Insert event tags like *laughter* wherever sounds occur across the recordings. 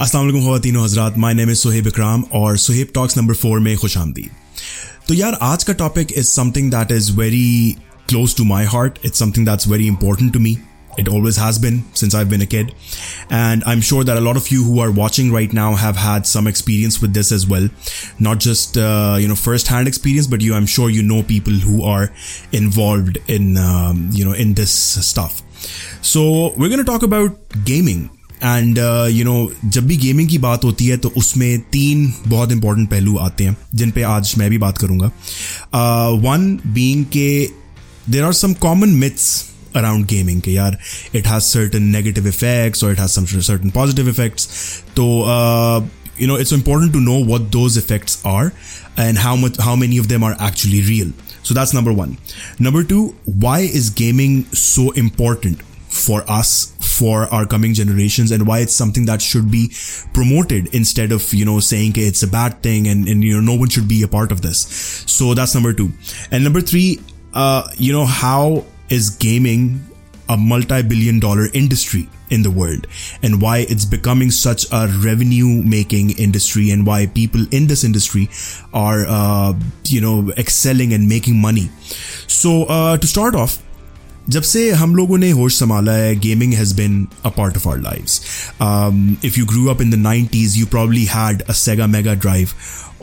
अस्सलाम वालेकुम खवातीन हजरात माय नेम इज़ सुहेब इकराम और सुहेब टॉक्स नंबर फोर में खुश आमदी तो यार आज का topic is something that is very close to my heart it's something that's very important to me It always has been since I've been a kid. And I'm sure that a lot of you who are watching right now have had some experience with this as well. Not just, uh, you know, first hand experience, but you, I'm sure you know people who are involved in, um, you know, in this stuff. So we're going to talk about gaming and you know जब भी gaming की बात होती है तो उसमें तीन बहुत इंपॉर्टेंट पहलू आते हैं, जिन पे आज मैं भी बात करूँगा। वन बीइंग के there are some common myths around gaming के, यार। It has certain negative effects और it has certain positive effects तो you know it's important to know what those effects are and how much how many of them are actually real so that's number one number two why is gaming so important for us for our coming generations and why it's something that should be promoted instead of you know saying it's a bad thing and, and you know no one should be a part of this. So that's number two. And number three uh, you know how is gaming a multi-billion dollar industry in the world? And why it's becoming such a revenue making industry and why people in this industry are uh, you know excelling and making money. So uh, to start off जब से हम लोगों ने होश संभाला है gaming has been a part of our lives if you grew up in the 90s you probably had a Sega Mega Drive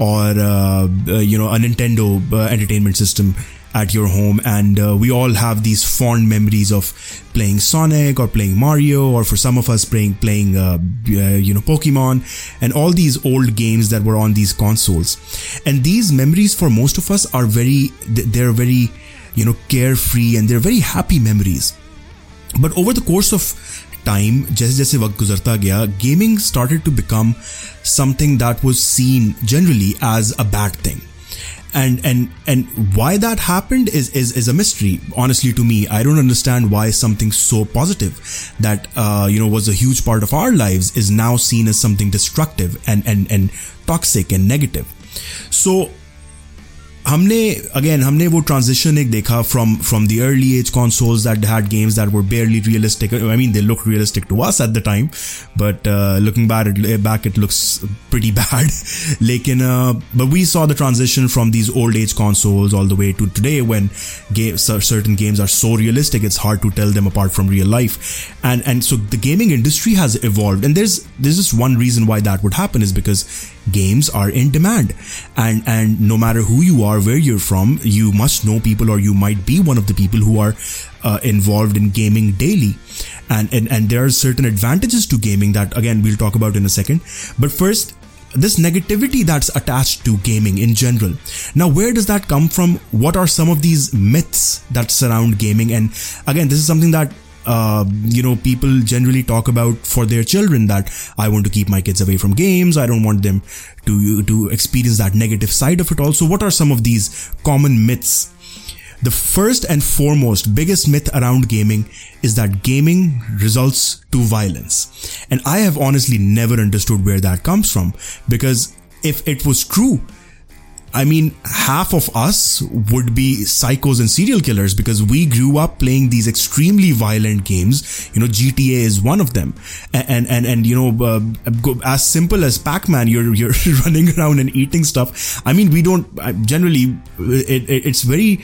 or uh, uh, you know a Nintendo uh, entertainment system at your home and uh, we all have these fond memories of playing Sonic or playing Mario or for some of us playing playing uh, uh, you know Pokemon and all these old games that were on these consoles and these memories for most of us are very they're very you know, carefree and they're very happy memories. But over the course of time, जैसे जैसे वक्त गुजरता गया, gaming started to become something that was seen generally as a bad thing. And and and why that happened is is is a mystery. Honestly, to me, I don't understand why something so positive that uh, you know was a huge part of our lives is now seen as something destructive and and and toxic and negative. So हमने again हमने वो transition एक देखा from from the early age consoles that had games that were barely realistic I mean they look realistic to us at the time but looking bad back it looks pretty bad लेकिन but we saw the transition from these old age consoles all the way to today when certain games are so realistic it's hard to tell them apart from real life and and so the gaming industry has evolved and there's there's just one reason why that would happen is because games are in demand and and no matter who you are where you're from you must know people or you might be one of the people who are uh, involved in gaming daily and, and and there are certain advantages to gaming that again we'll talk about in a second but first this negativity that's attached to gaming in general. Now, where does that come from? What are some of these myths that surround gaming? And again, this is something that uh, you know, people generally talk about for their children that I want to keep my kids away from games. I don't want them to to experience that negative side of it. Also, what are some of these common myths? The first and foremost biggest myth around gaming is that gaming results to violence. And I have honestly never understood where that comes from because if it was true, I mean, half of us would be psychos and serial killers because we grew up playing these extremely violent games. You know, GTA is one of them, and and and you know, uh, as simple as Pac-Man, you're *laughs* you're running around and eating stuff. I mean, we don't generally. It, it, it's very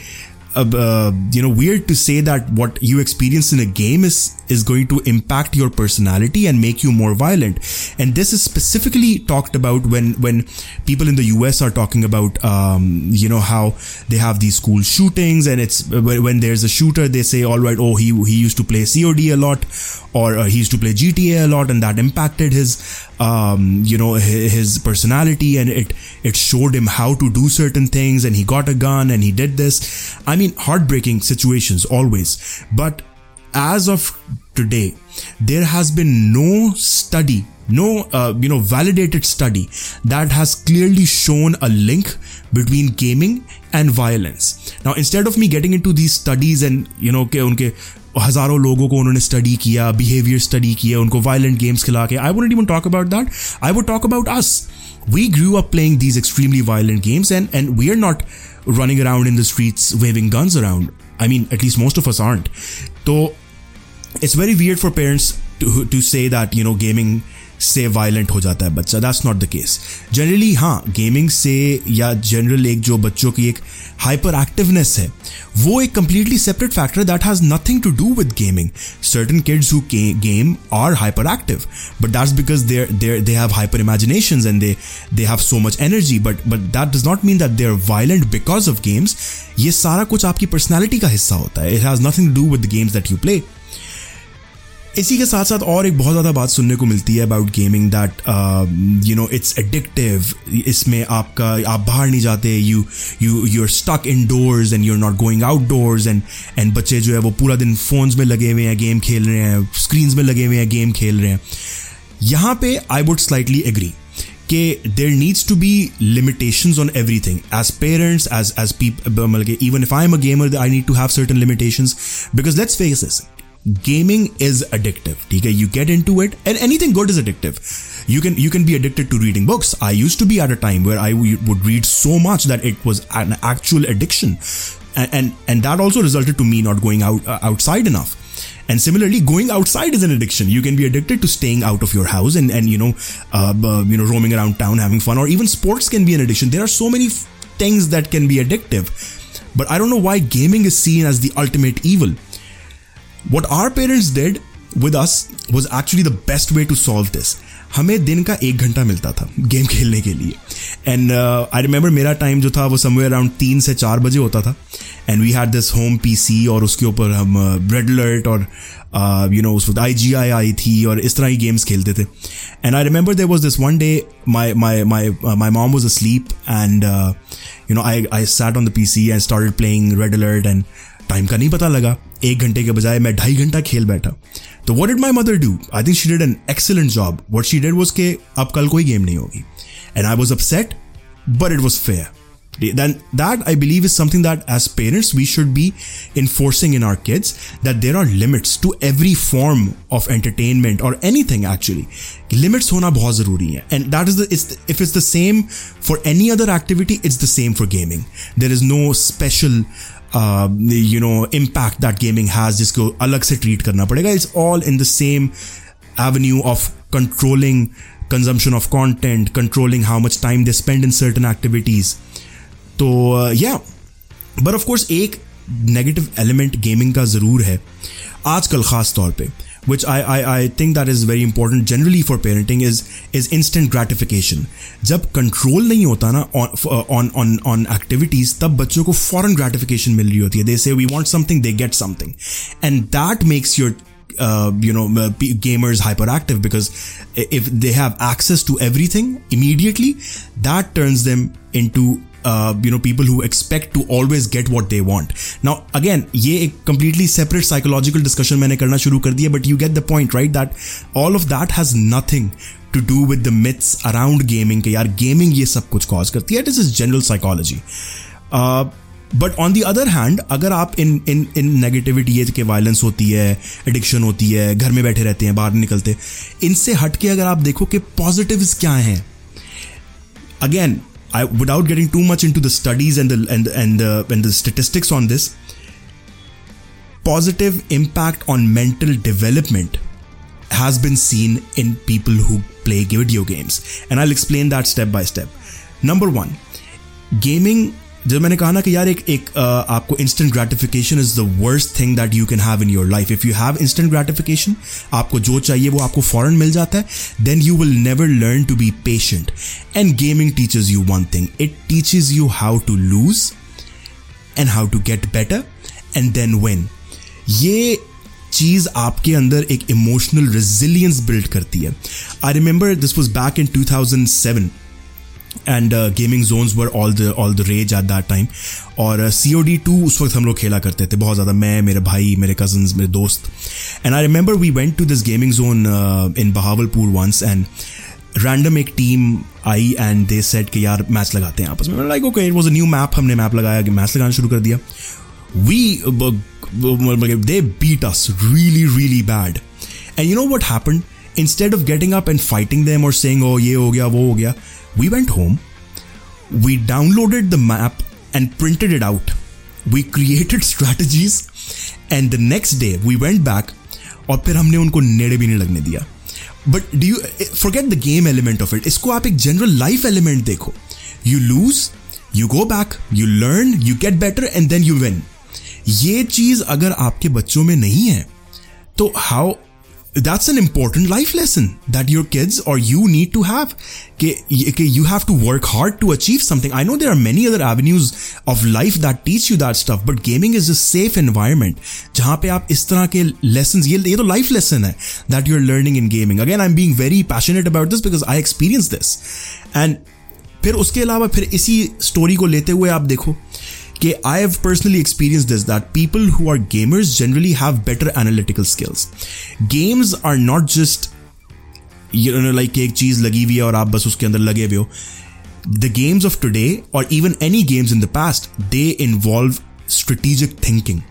uh, uh, you know weird to say that what you experience in a game is is going to impact your personality and make you more violent. And this is specifically talked about when when people in the US are talking about um, you know how they have these school shootings and it's when there's a shooter they say all right oh he he used to play COD a lot or uh, he used to play GTA a lot and that impacted his um, you know his personality and it it showed him how to do certain things and he got a gun and he did this. I mean heartbreaking situations always. But as of today there has been no study no uh, you know validated study that has clearly shown a link between gaming and violence. Now instead of me getting into these studies and you know ke unke हजारों लोगों को उन्होंने study किया behaviour study किया उनको violent games खिला के I would even talk about that I would talk about us we grew up playing these extremely violent games and, and we are not running around in the streets waving guns around. I mean, at least most of us aren't. So it's very weird for parents to, to say that, you know, gaming से violent हो जाता है बच्चा। That's not the case generally हाँ gaming से या general एक जो बच्चों की एक हाइपर एक्टिवनेस है, वो एक completely separate factor that has nothing to do with gaming certain kids who game are hyper active but that's because they they have hyper imagination and they they have so much energy but but that does not mean that they are violent because of games ये सारा कुछ आपकी personality का हिस्सा होता है। It has nothing to do with games that you play इसी के साथ साथ और एक बहुत ज़्यादा बात सुनने को मिलती है about gaming that you know it's addictive इसमें आपका, आप बाहर नहीं जाते you you you are stuck indoors and you are not going outdoors and and बच्चे जो है वो पूरा दिन फोन्स में लगे हुए हैं गेम खेल रहे हैं स्क्रीन में लगे हुए हैं गेम खेल रहे हैं। यहाँ पे आई वुड स्लाइटली एग्री कि there needs to be limitation on everything as parents as as people even if I am a gamer I need to have certain limitation because let's face this gaming is addictive okay you get into it and anything good is addictive. You can you can be addicted to reading books. I used to be at a time where i would read so much that it was an actual addiction. And and, that also resulted to me not going out uh, outside enough. And similarly going outside is an addiction. You can be addicted to staying out of your house and and you know uh, you know roaming around town having fun or even sports can be an addiction. There are so many things that can be addictive. But i don't know why gaming is seen as the ultimate evil what our parents did with us was actually the best way to solve this. हमें दिन का एक घंटा मिलता था game खेलने के लिए। एंड आई रिमेंबर मेरा टाइम जो था वो समवेयर अराउंड तीन से चार बजे होता था। And we had this home PC और उसके ऊपर हम रेड अलर्ट और यू नो उस वक्त आई जी आई आई थी और इस तरह ही गेम्स खेलते थे। And I remember there was this one day my my my my mom was asleep and you know I I sat on the P C I started playing Red Alert and time का नहीं पता लगा एक घंटे के बजाय मैं ढाई घंटा खेल बैठा तो what did my mother do I think she did an excellent job what she did was के अब कल कोई गेम नहीं होगी and I was upset but it was fair then that i believe is something that as parents we should be enforcing in our kids that there are limits to every form of entertainment or anything actually limits hona bahut zaruri hai and that is the it's, the, if it's the same for any other activity it's the same for gaming there is no special you know impact that gaming has जिसको अलग से treat करना पड़ेगा. It's all in the same avenue of controlling consumption of content controlling how much time they spend in certain activities तो या but of course एक negative element gaming का ज़रूर है. आजकल ख़ास तौर पे. which I, I, I think that is very important generally for parenting is is instant gratification जब कंट्रोल नहीं होता ना on on on activities तब बच्चों को फॉरन gratification मिल रही होती है they say we want something they get something and that makes your uh, you know uh, gamers hyperactive because if they have access to everything immediately that turns them into uh, you know people who expect to always get what they want now again ये एक completely separate psychological discussion मैंने करना शुरू कर दिया but you get the point right that all of that has nothing to do with the myths around gaming कि यार gaming ये सब कुछ cause करती है this is general psychology uh, but on the other hand अगर आप इन इन इन negativity ये कि वायलेंस होती है एडिक्शन होती है घर में बैठे रहते हैं बाहर निकलते इनसे हट के अगर आप देखो कि पॉजिटिव्स क्या हैं again I, without getting too much into the studies and the and and the and the statistics on this, positive impact on mental development has been seen in people who play video games, and I'll explain that step by step. Number one, gaming जब मैंने कहा ना कि यार एक एक आपको instant gratification is the worst thing that you can have in your life if you have instant gratification आपको जो चाहिए वो आपको फॉरन मिल जाता है then you will never learn to be patient and gaming teaches you one thing it teaches you how to lose and how to get better and then when ये चीज़ आपके अंदर एक इमोशनल रेजिलियंस बिल्ड करती है. I remember this was back in 2007 and gaming zones were all the all the rage at that time और सी O D to उस वक्त हम लोग खेला करते थे बहुत ज़्यादा। मैं, मेरे भाई, मेरे कजन्स मेरे दोस्त। And I remember we went to this gaming zone in Bahawalpur once and random एक team I and they set के यार मैच लगाते हैं आपस में। Like okay it was a new map हमने मैप लगाया कि मैच लगाना शुरू कर दिया। We they beat us really really bad and you know what happen instead of getting up and fighting them और सेइंग ओ ये हो गया वो हो गया We went home, we downloaded the map and printed it out. We created *laughs* strategies, and the next day we went back और फिर हमने उनको नेड़े भी नहीं लगने दिया। But do you forget the game element of it इसको आप एक जनरल लाइफ एलिमेंट देखो। You lose you go back you learn you get better and then you win ये चीज़ अगर आपके बच्चों में नहीं है तो how that's an important life lesson that your kids or you need to have you have to work hard to achieve something i know there are many other avenues of life that teach you that stuff but gaming is a safe environment जहां पे आप इस तरह के lessons ये ये तो life lesson है that you're learning in gaming again i'm being very passionate about this because i experienced this and फिर उसके अलावा फिर इसी स्टोरी को लेते हुए आप देखो कि I have personally experienced this that people who are gamers generally have better analytical skills. Games are not just you know like एक चीज लगी हुई है और आप बस उसके अंदर लगे हुए हो the games of today or even any games in the past they involve strategic thinking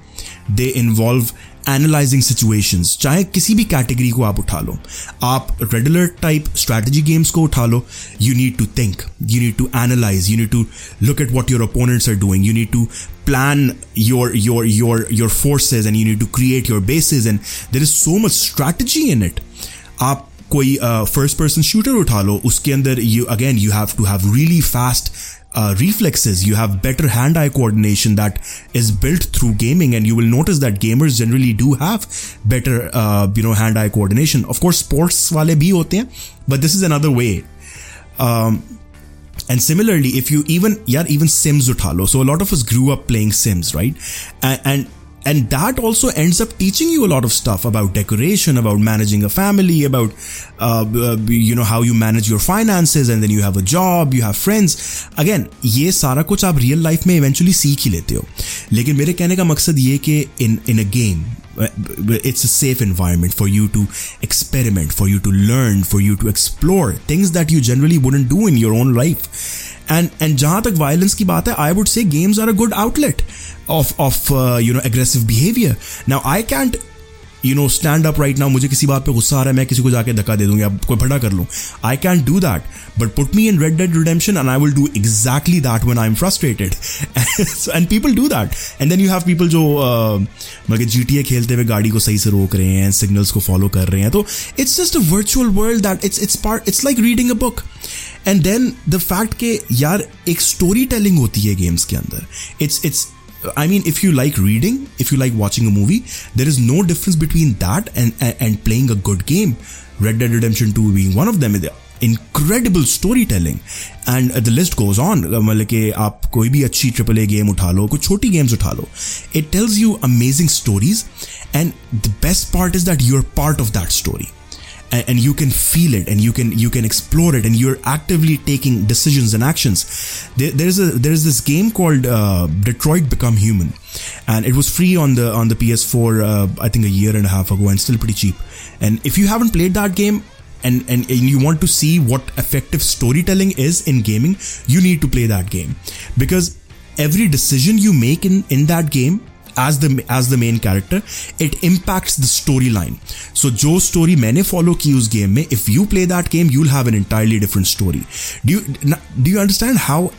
they involve analysing situations चाहे किसी भी कैटेगरी को आप उठा लो। आप रेगुलर टाइप स्ट्रैटेजी गेम्स को उठा लो। You need to think you need to analyse you need to look at what your opponents are doing you need to plan your your your your forces and you need to create your bases and there is so much strategy in it आप कोई first person shooter उठा लो, उसके अंदर you again you have to have really fast uh, reflexes, you have better hand eye coordination that is built through gaming. And you will notice that gamers generally do have better, uh, you know, hand eye coordination. Of course, sports wale bhi hote hain, but this is another way. Um, and similarly, if you even, yeah, even Sims uthalo. So a lot of us grew up playing Sims, right? And, and and that also ends up teaching you a lot of stuff about decoration about managing a family about uh, uh, you know how you manage your finances and then you have a job you have friends again ये सारा कुछ आप real life में eventually सीख ही लेते हो लेकिन मेरे कहने का मकसद ये कि इन इन a game it's a safe environment for you to experiment for you to learn for you to explore things that you generally wouldn't do in your own life And and जहाँ तक वायलेंस की बात है I would say games are a good outlet of of you know aggressive behaviour now I can't you know stand up right now मुझे किसी बात पे गुस्सा आ रहा है, मैं किसी को जाके धक्का दे दूँगी अब कोई भड़ा कर लूँ। I can do that but put me in Red Dead Redemption and I will do exactly that one I am frustrated and people do that and then you have people जो मतलब जी टी ए खेलते हुए गाड़ी को सही से रोक रहे हैं सिग्नल्स को फॉलो कर रहे हैं तो it's just a virtual world that it's it's part it's like reading a book and then the fact के यार, एक स्टोरी टेलिंग होती है गेम्स के अंदर. It's it's I mean, if you like reading, if you like watching a movie, there is no difference between that and, and, and playing a good game. Red Dead Redemption 2 being one of them. incredible storytelling and the list goes on मतलब कि आप कोई भी अच्छी triple A game उठा लो कुछ छोटी games उठा लो it tells you amazing stories and the best part is that you're part of that story and, and, you can feel it and you can you can explore it and you're actively taking decisions and actions. There, there's a there's this game called uh, detroit become human and it was free on the on the ps4 uh, i think a year and a half ago and still pretty cheap. And if you haven't played that game and, and, and you want to see what effective storytelling is in gaming you need to play that game. Because every decision you make in in that game as the as the main character it impacts the storyline so jo story मैंने follow की उस game में if you play that game you'll have an entirely different story do you do you understand how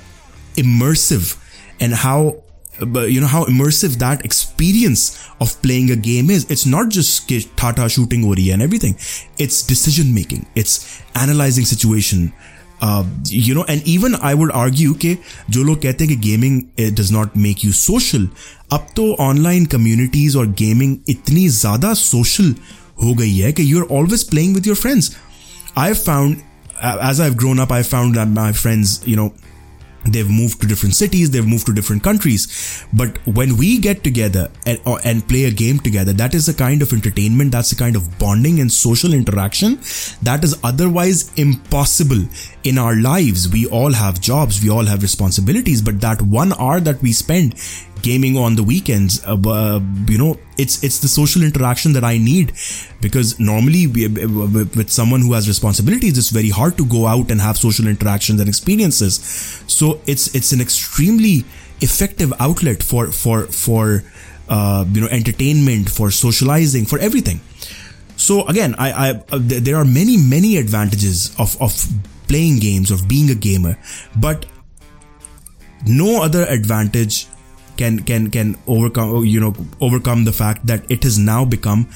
immersive and how you know how immersive that experience of playing a game is it's not just tata shooting ori and everything it's decision making it's analyzing situation you know and even I would argue कि जो लोग कहते हैं कि gaming does not make you social अब तो online communities और gaming इतनी ज्यादा सोशल हो गई है कि you are always playing with your friends I found as I've grown up, I found that my friends, you know, they've moved to different cities they've moved to different countries. But when we get together and, or, and play a game together that is a kind of entertainment that's a kind of bonding and social interaction that is otherwise impossible in our lives. We all have jobs we all have responsibilities but that one hour that we spend gaming on the weekends uh, uh, you know it's it's the social interaction that i need because normally we, with someone who has responsibilities it's very hard to go out and have social interactions and experiences. So it's it's an extremely effective outlet for for for uh, you know entertainment for socializing for everything. So again i i uh, there are many many advantages of of playing games of being a gamer but no other advantage can can can overcome you know overcome the fact that it has now become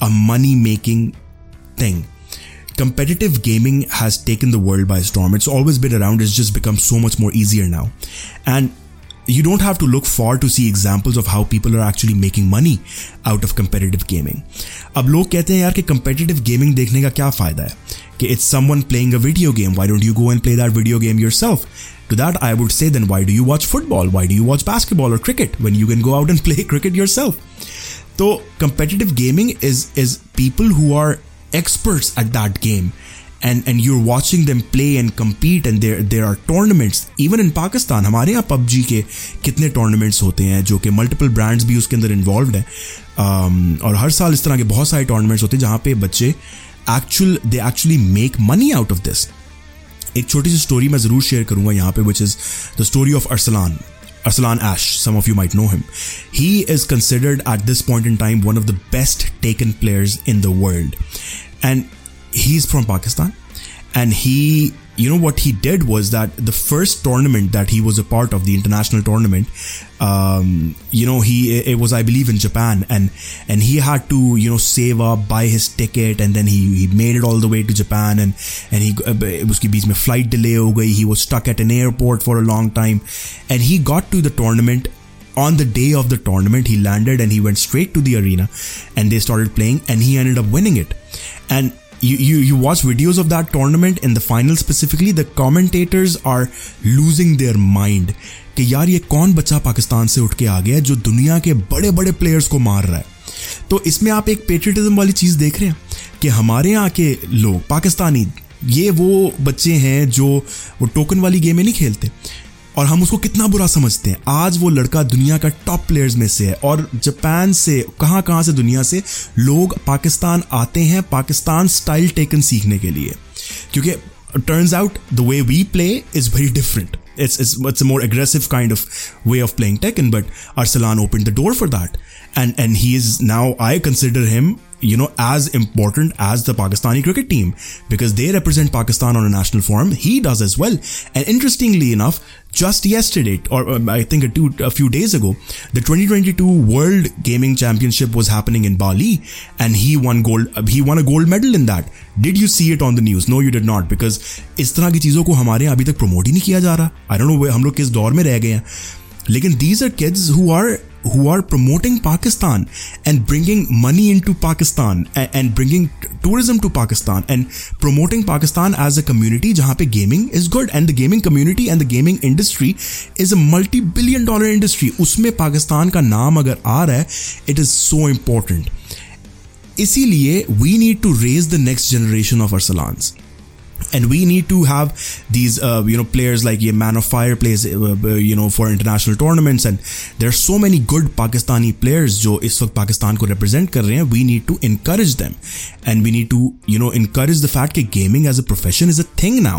a money making thing competitive gaming has taken the world by storm. It's always been around, it's just become so much more easier now. And you don't have to look far to see examples of how people are actually making money out of competitive gaming. अब लोग कहते हैं यार कि competitive gaming देखने का क्या फायदा है कि it's someone playing a video game. Why don't you go and play that video game yourself? To that, I would say, then why do you watch football? Why do you watch basketball or cricket when you can go out and play *laughs* cricket yourself? So competitive gaming is is people who are experts at that game and and you're watching them play and compete and there there are tournaments even in Pakistan हमारे यहाँ PUBG के कितने tournaments होते हैं जो कि multiple brands भी उसके अंदर involved हैं um, और हर साल इस तरह के बहुत सारे tournaments होते हैं जहाँ पे बच्चे actual they actually make money out of this एक छोटी सी स्टोरी मैं ज़रूर शेयर करूँगा यहाँ पे which is the story of Arsalan Arsalan Ash, some of you might know him. He is considered at this point in time one of the best taken players in the world. And he's from Pakistan. And he you know what he did was that the first tournament that he was a part of the international tournament um, you know he it was i believe in japan. And and he had to you know save up buy his ticket and then he he made it all the way to japan. And and he it was beach mein flight delay ho gayi. He was stuck at an airport for a long time. And he got to the tournament. On the day of the tournament he landed and he went straight to the arena and they started playing and he ended up winning it. And you, you you watch videos of that tournament in the final specifically the commentators are losing their mind कि यार ये कौन बच्चा पाकिस्तान से उठ के आ गया जो दुनिया के बड़े बड़े प्लेयर्स को मार रहा है? तो इसमें आप एक पेट्रियटिज्म वाली चीज़ देख रहे हैं कि हमारे यहाँ के लोग पाकिस्तानी ये वो बच्चे हैं जो वो टोकन वाली गेमें नहीं खेलते। और हम उसको कितना बुरा समझते हैं। आज वो लड़का दुनिया का टॉप प्लेयर्स में से है और जापान से कहाँ कहाँ से दुनिया से लोग पाकिस्तान आते हैं पाकिस्तान स्टाइल टेकन सीखने के लिए। क्योंकि turns out the way we play is very different it's it's it's a more aggressive kind of way of playing Tekken, but Arsalan opened the door for that, and and he is now I consider him you know, as important as the Pakistani cricket team because they represent Pakistan on a national forum. He does as well. And interestingly enough, just yesterday, or um, I think a, two, a few days ago, the 2022 World Gaming Championship was happening in Bali, and he won gold. Uh, he won a gold medal in that. Did you see it on the news? No, you did not, because इस तरह की चीजों को हमारे अभी तक promote ही नहीं किया जा रहा. I don't know हम लोग किस दौर में रह गए हैं. लेकिन these are kids who are who are promoting Pakistan and bringing money into Pakistan and, and, bringing tourism to Pakistan and promoting Pakistan as a community jahan pe gaming is good and the gaming community and the gaming industry is a multi-billion dollar industry usme Pakistan ka naam agar aa raha hai it is so important इसीलिए we need to raise the next generation of Arsalans and we need to have these uh, you know players like yeah, man of fire plays uh, uh, you know for international tournaments and there are so many good pakistani players जो इस वक्त पाकिस्तान को represent कर रहे हैं we need to encourage them and we need to you know encourage the fact that gaming as a profession is a thing now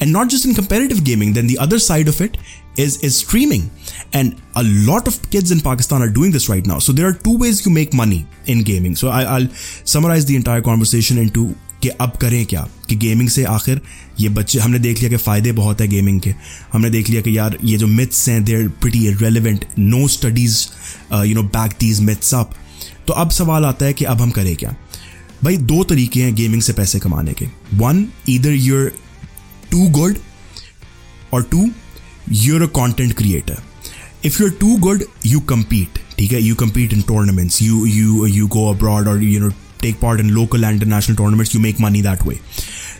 and not just in competitive gaming then the other side of it is is streaming and a lot of kids in pakistan are doing this right now so there are two ways you make money in gaming so I, i'll summarize the entire conversation into कि अब करें क्या? कि gaming से आखिर ये बच्चे, हमने देख लिया कि फ़ायदे बहुत है गेमिंग के। हमने देख लिया कि यार, ये जो मिथ्स हैं they're pretty relevant no studies you know back these myths up तो अब सवाल आता है कि अब हम करें क्या? भाई, दो तरीके हैं गेमिंग से पैसे कमाने के। One either you're too good और two you're a content creator if you are too good you compete ठीक है? You compete in tournaments you you you go abroad और you know take part in local and international tournaments, you make money that way.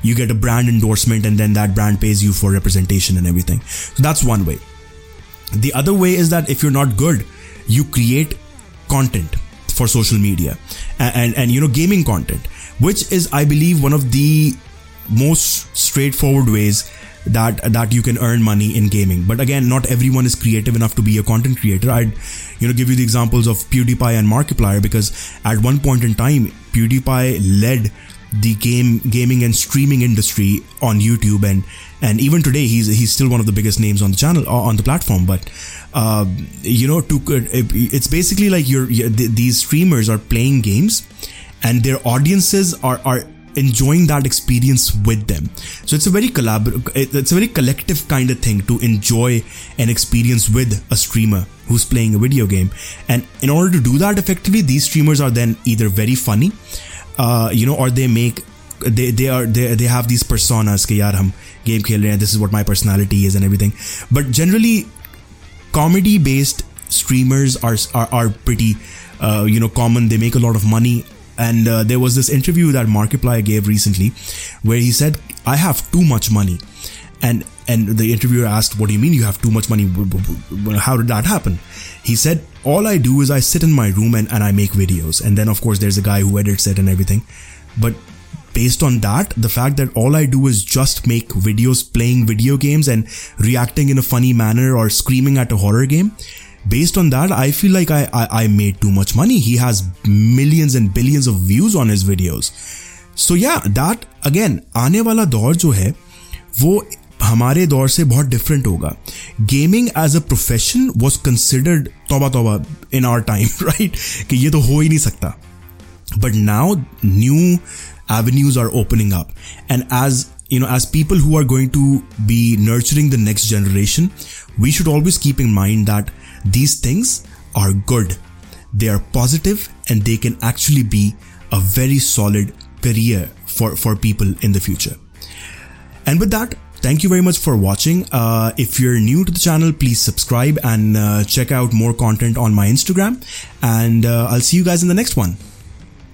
You get a brand endorsement and then that brand pays you for representation and everything. So that's one way. The other way is that if you're not good, you create content for social media and, and, and you know, gaming content, which is, I believe, one of the most straightforward ways that that you can earn money in gaming. But again not everyone is creative enough to be a content creator. I'd you know give you the examples of pewdiepie and markiplier because at one point in time pewdiepie led the game gaming and streaming industry on youtube and and even today he's he's still one of the biggest names on the channel uh, on the platform. But uh, you know to it's basically like you're, you're these streamers are playing games and their audiences are are enjoying that experience with them. So it's a very collaborative it's a very collective kind of thing to enjoy an experience with a streamer who's playing a video game. And in order to do that effectively, these streamers are then either very funny, uh, you know, or they make they they are they, they have these personas ke yaar hum game khel rahe hain this is what my personality is and everything but generally comedy based streamers are are, are pretty uh, you know common they make a lot of money and uh, there was this interview that Markiplier gave recently where he said I have too much money. And and the interviewer asked what do you mean you have too much money? How did that happen? He said all I do is I sit in my room and, and I make videos. And then of course there's a guy who edits it and everything. But based on that, the fact that all I do is just make videos playing video games and reacting in a funny manner or screaming at a horror game, based on that, I feel like I, I, I made too much money. He has millions and billions of views on his videos. So yeah, that again, आने वाला दौर जो है वो हमारे दौर से बहुत डिफरेंट होगा gaming as a profession was considered तोबा तोबा इन आवर टाइम राइट कि ये तो हो ही नहीं सकता but now new avenues are opening up and as you know as people who are going to be nurturing the next generation we should always keep in mind that these things are good. They are positive and they can actually be a very solid career for for people in the future. And with that thank you very much for watching. Uh, if you're new to the channel please subscribe and uh, check out more content on my instagram. And uh, i'll see you guys in the next one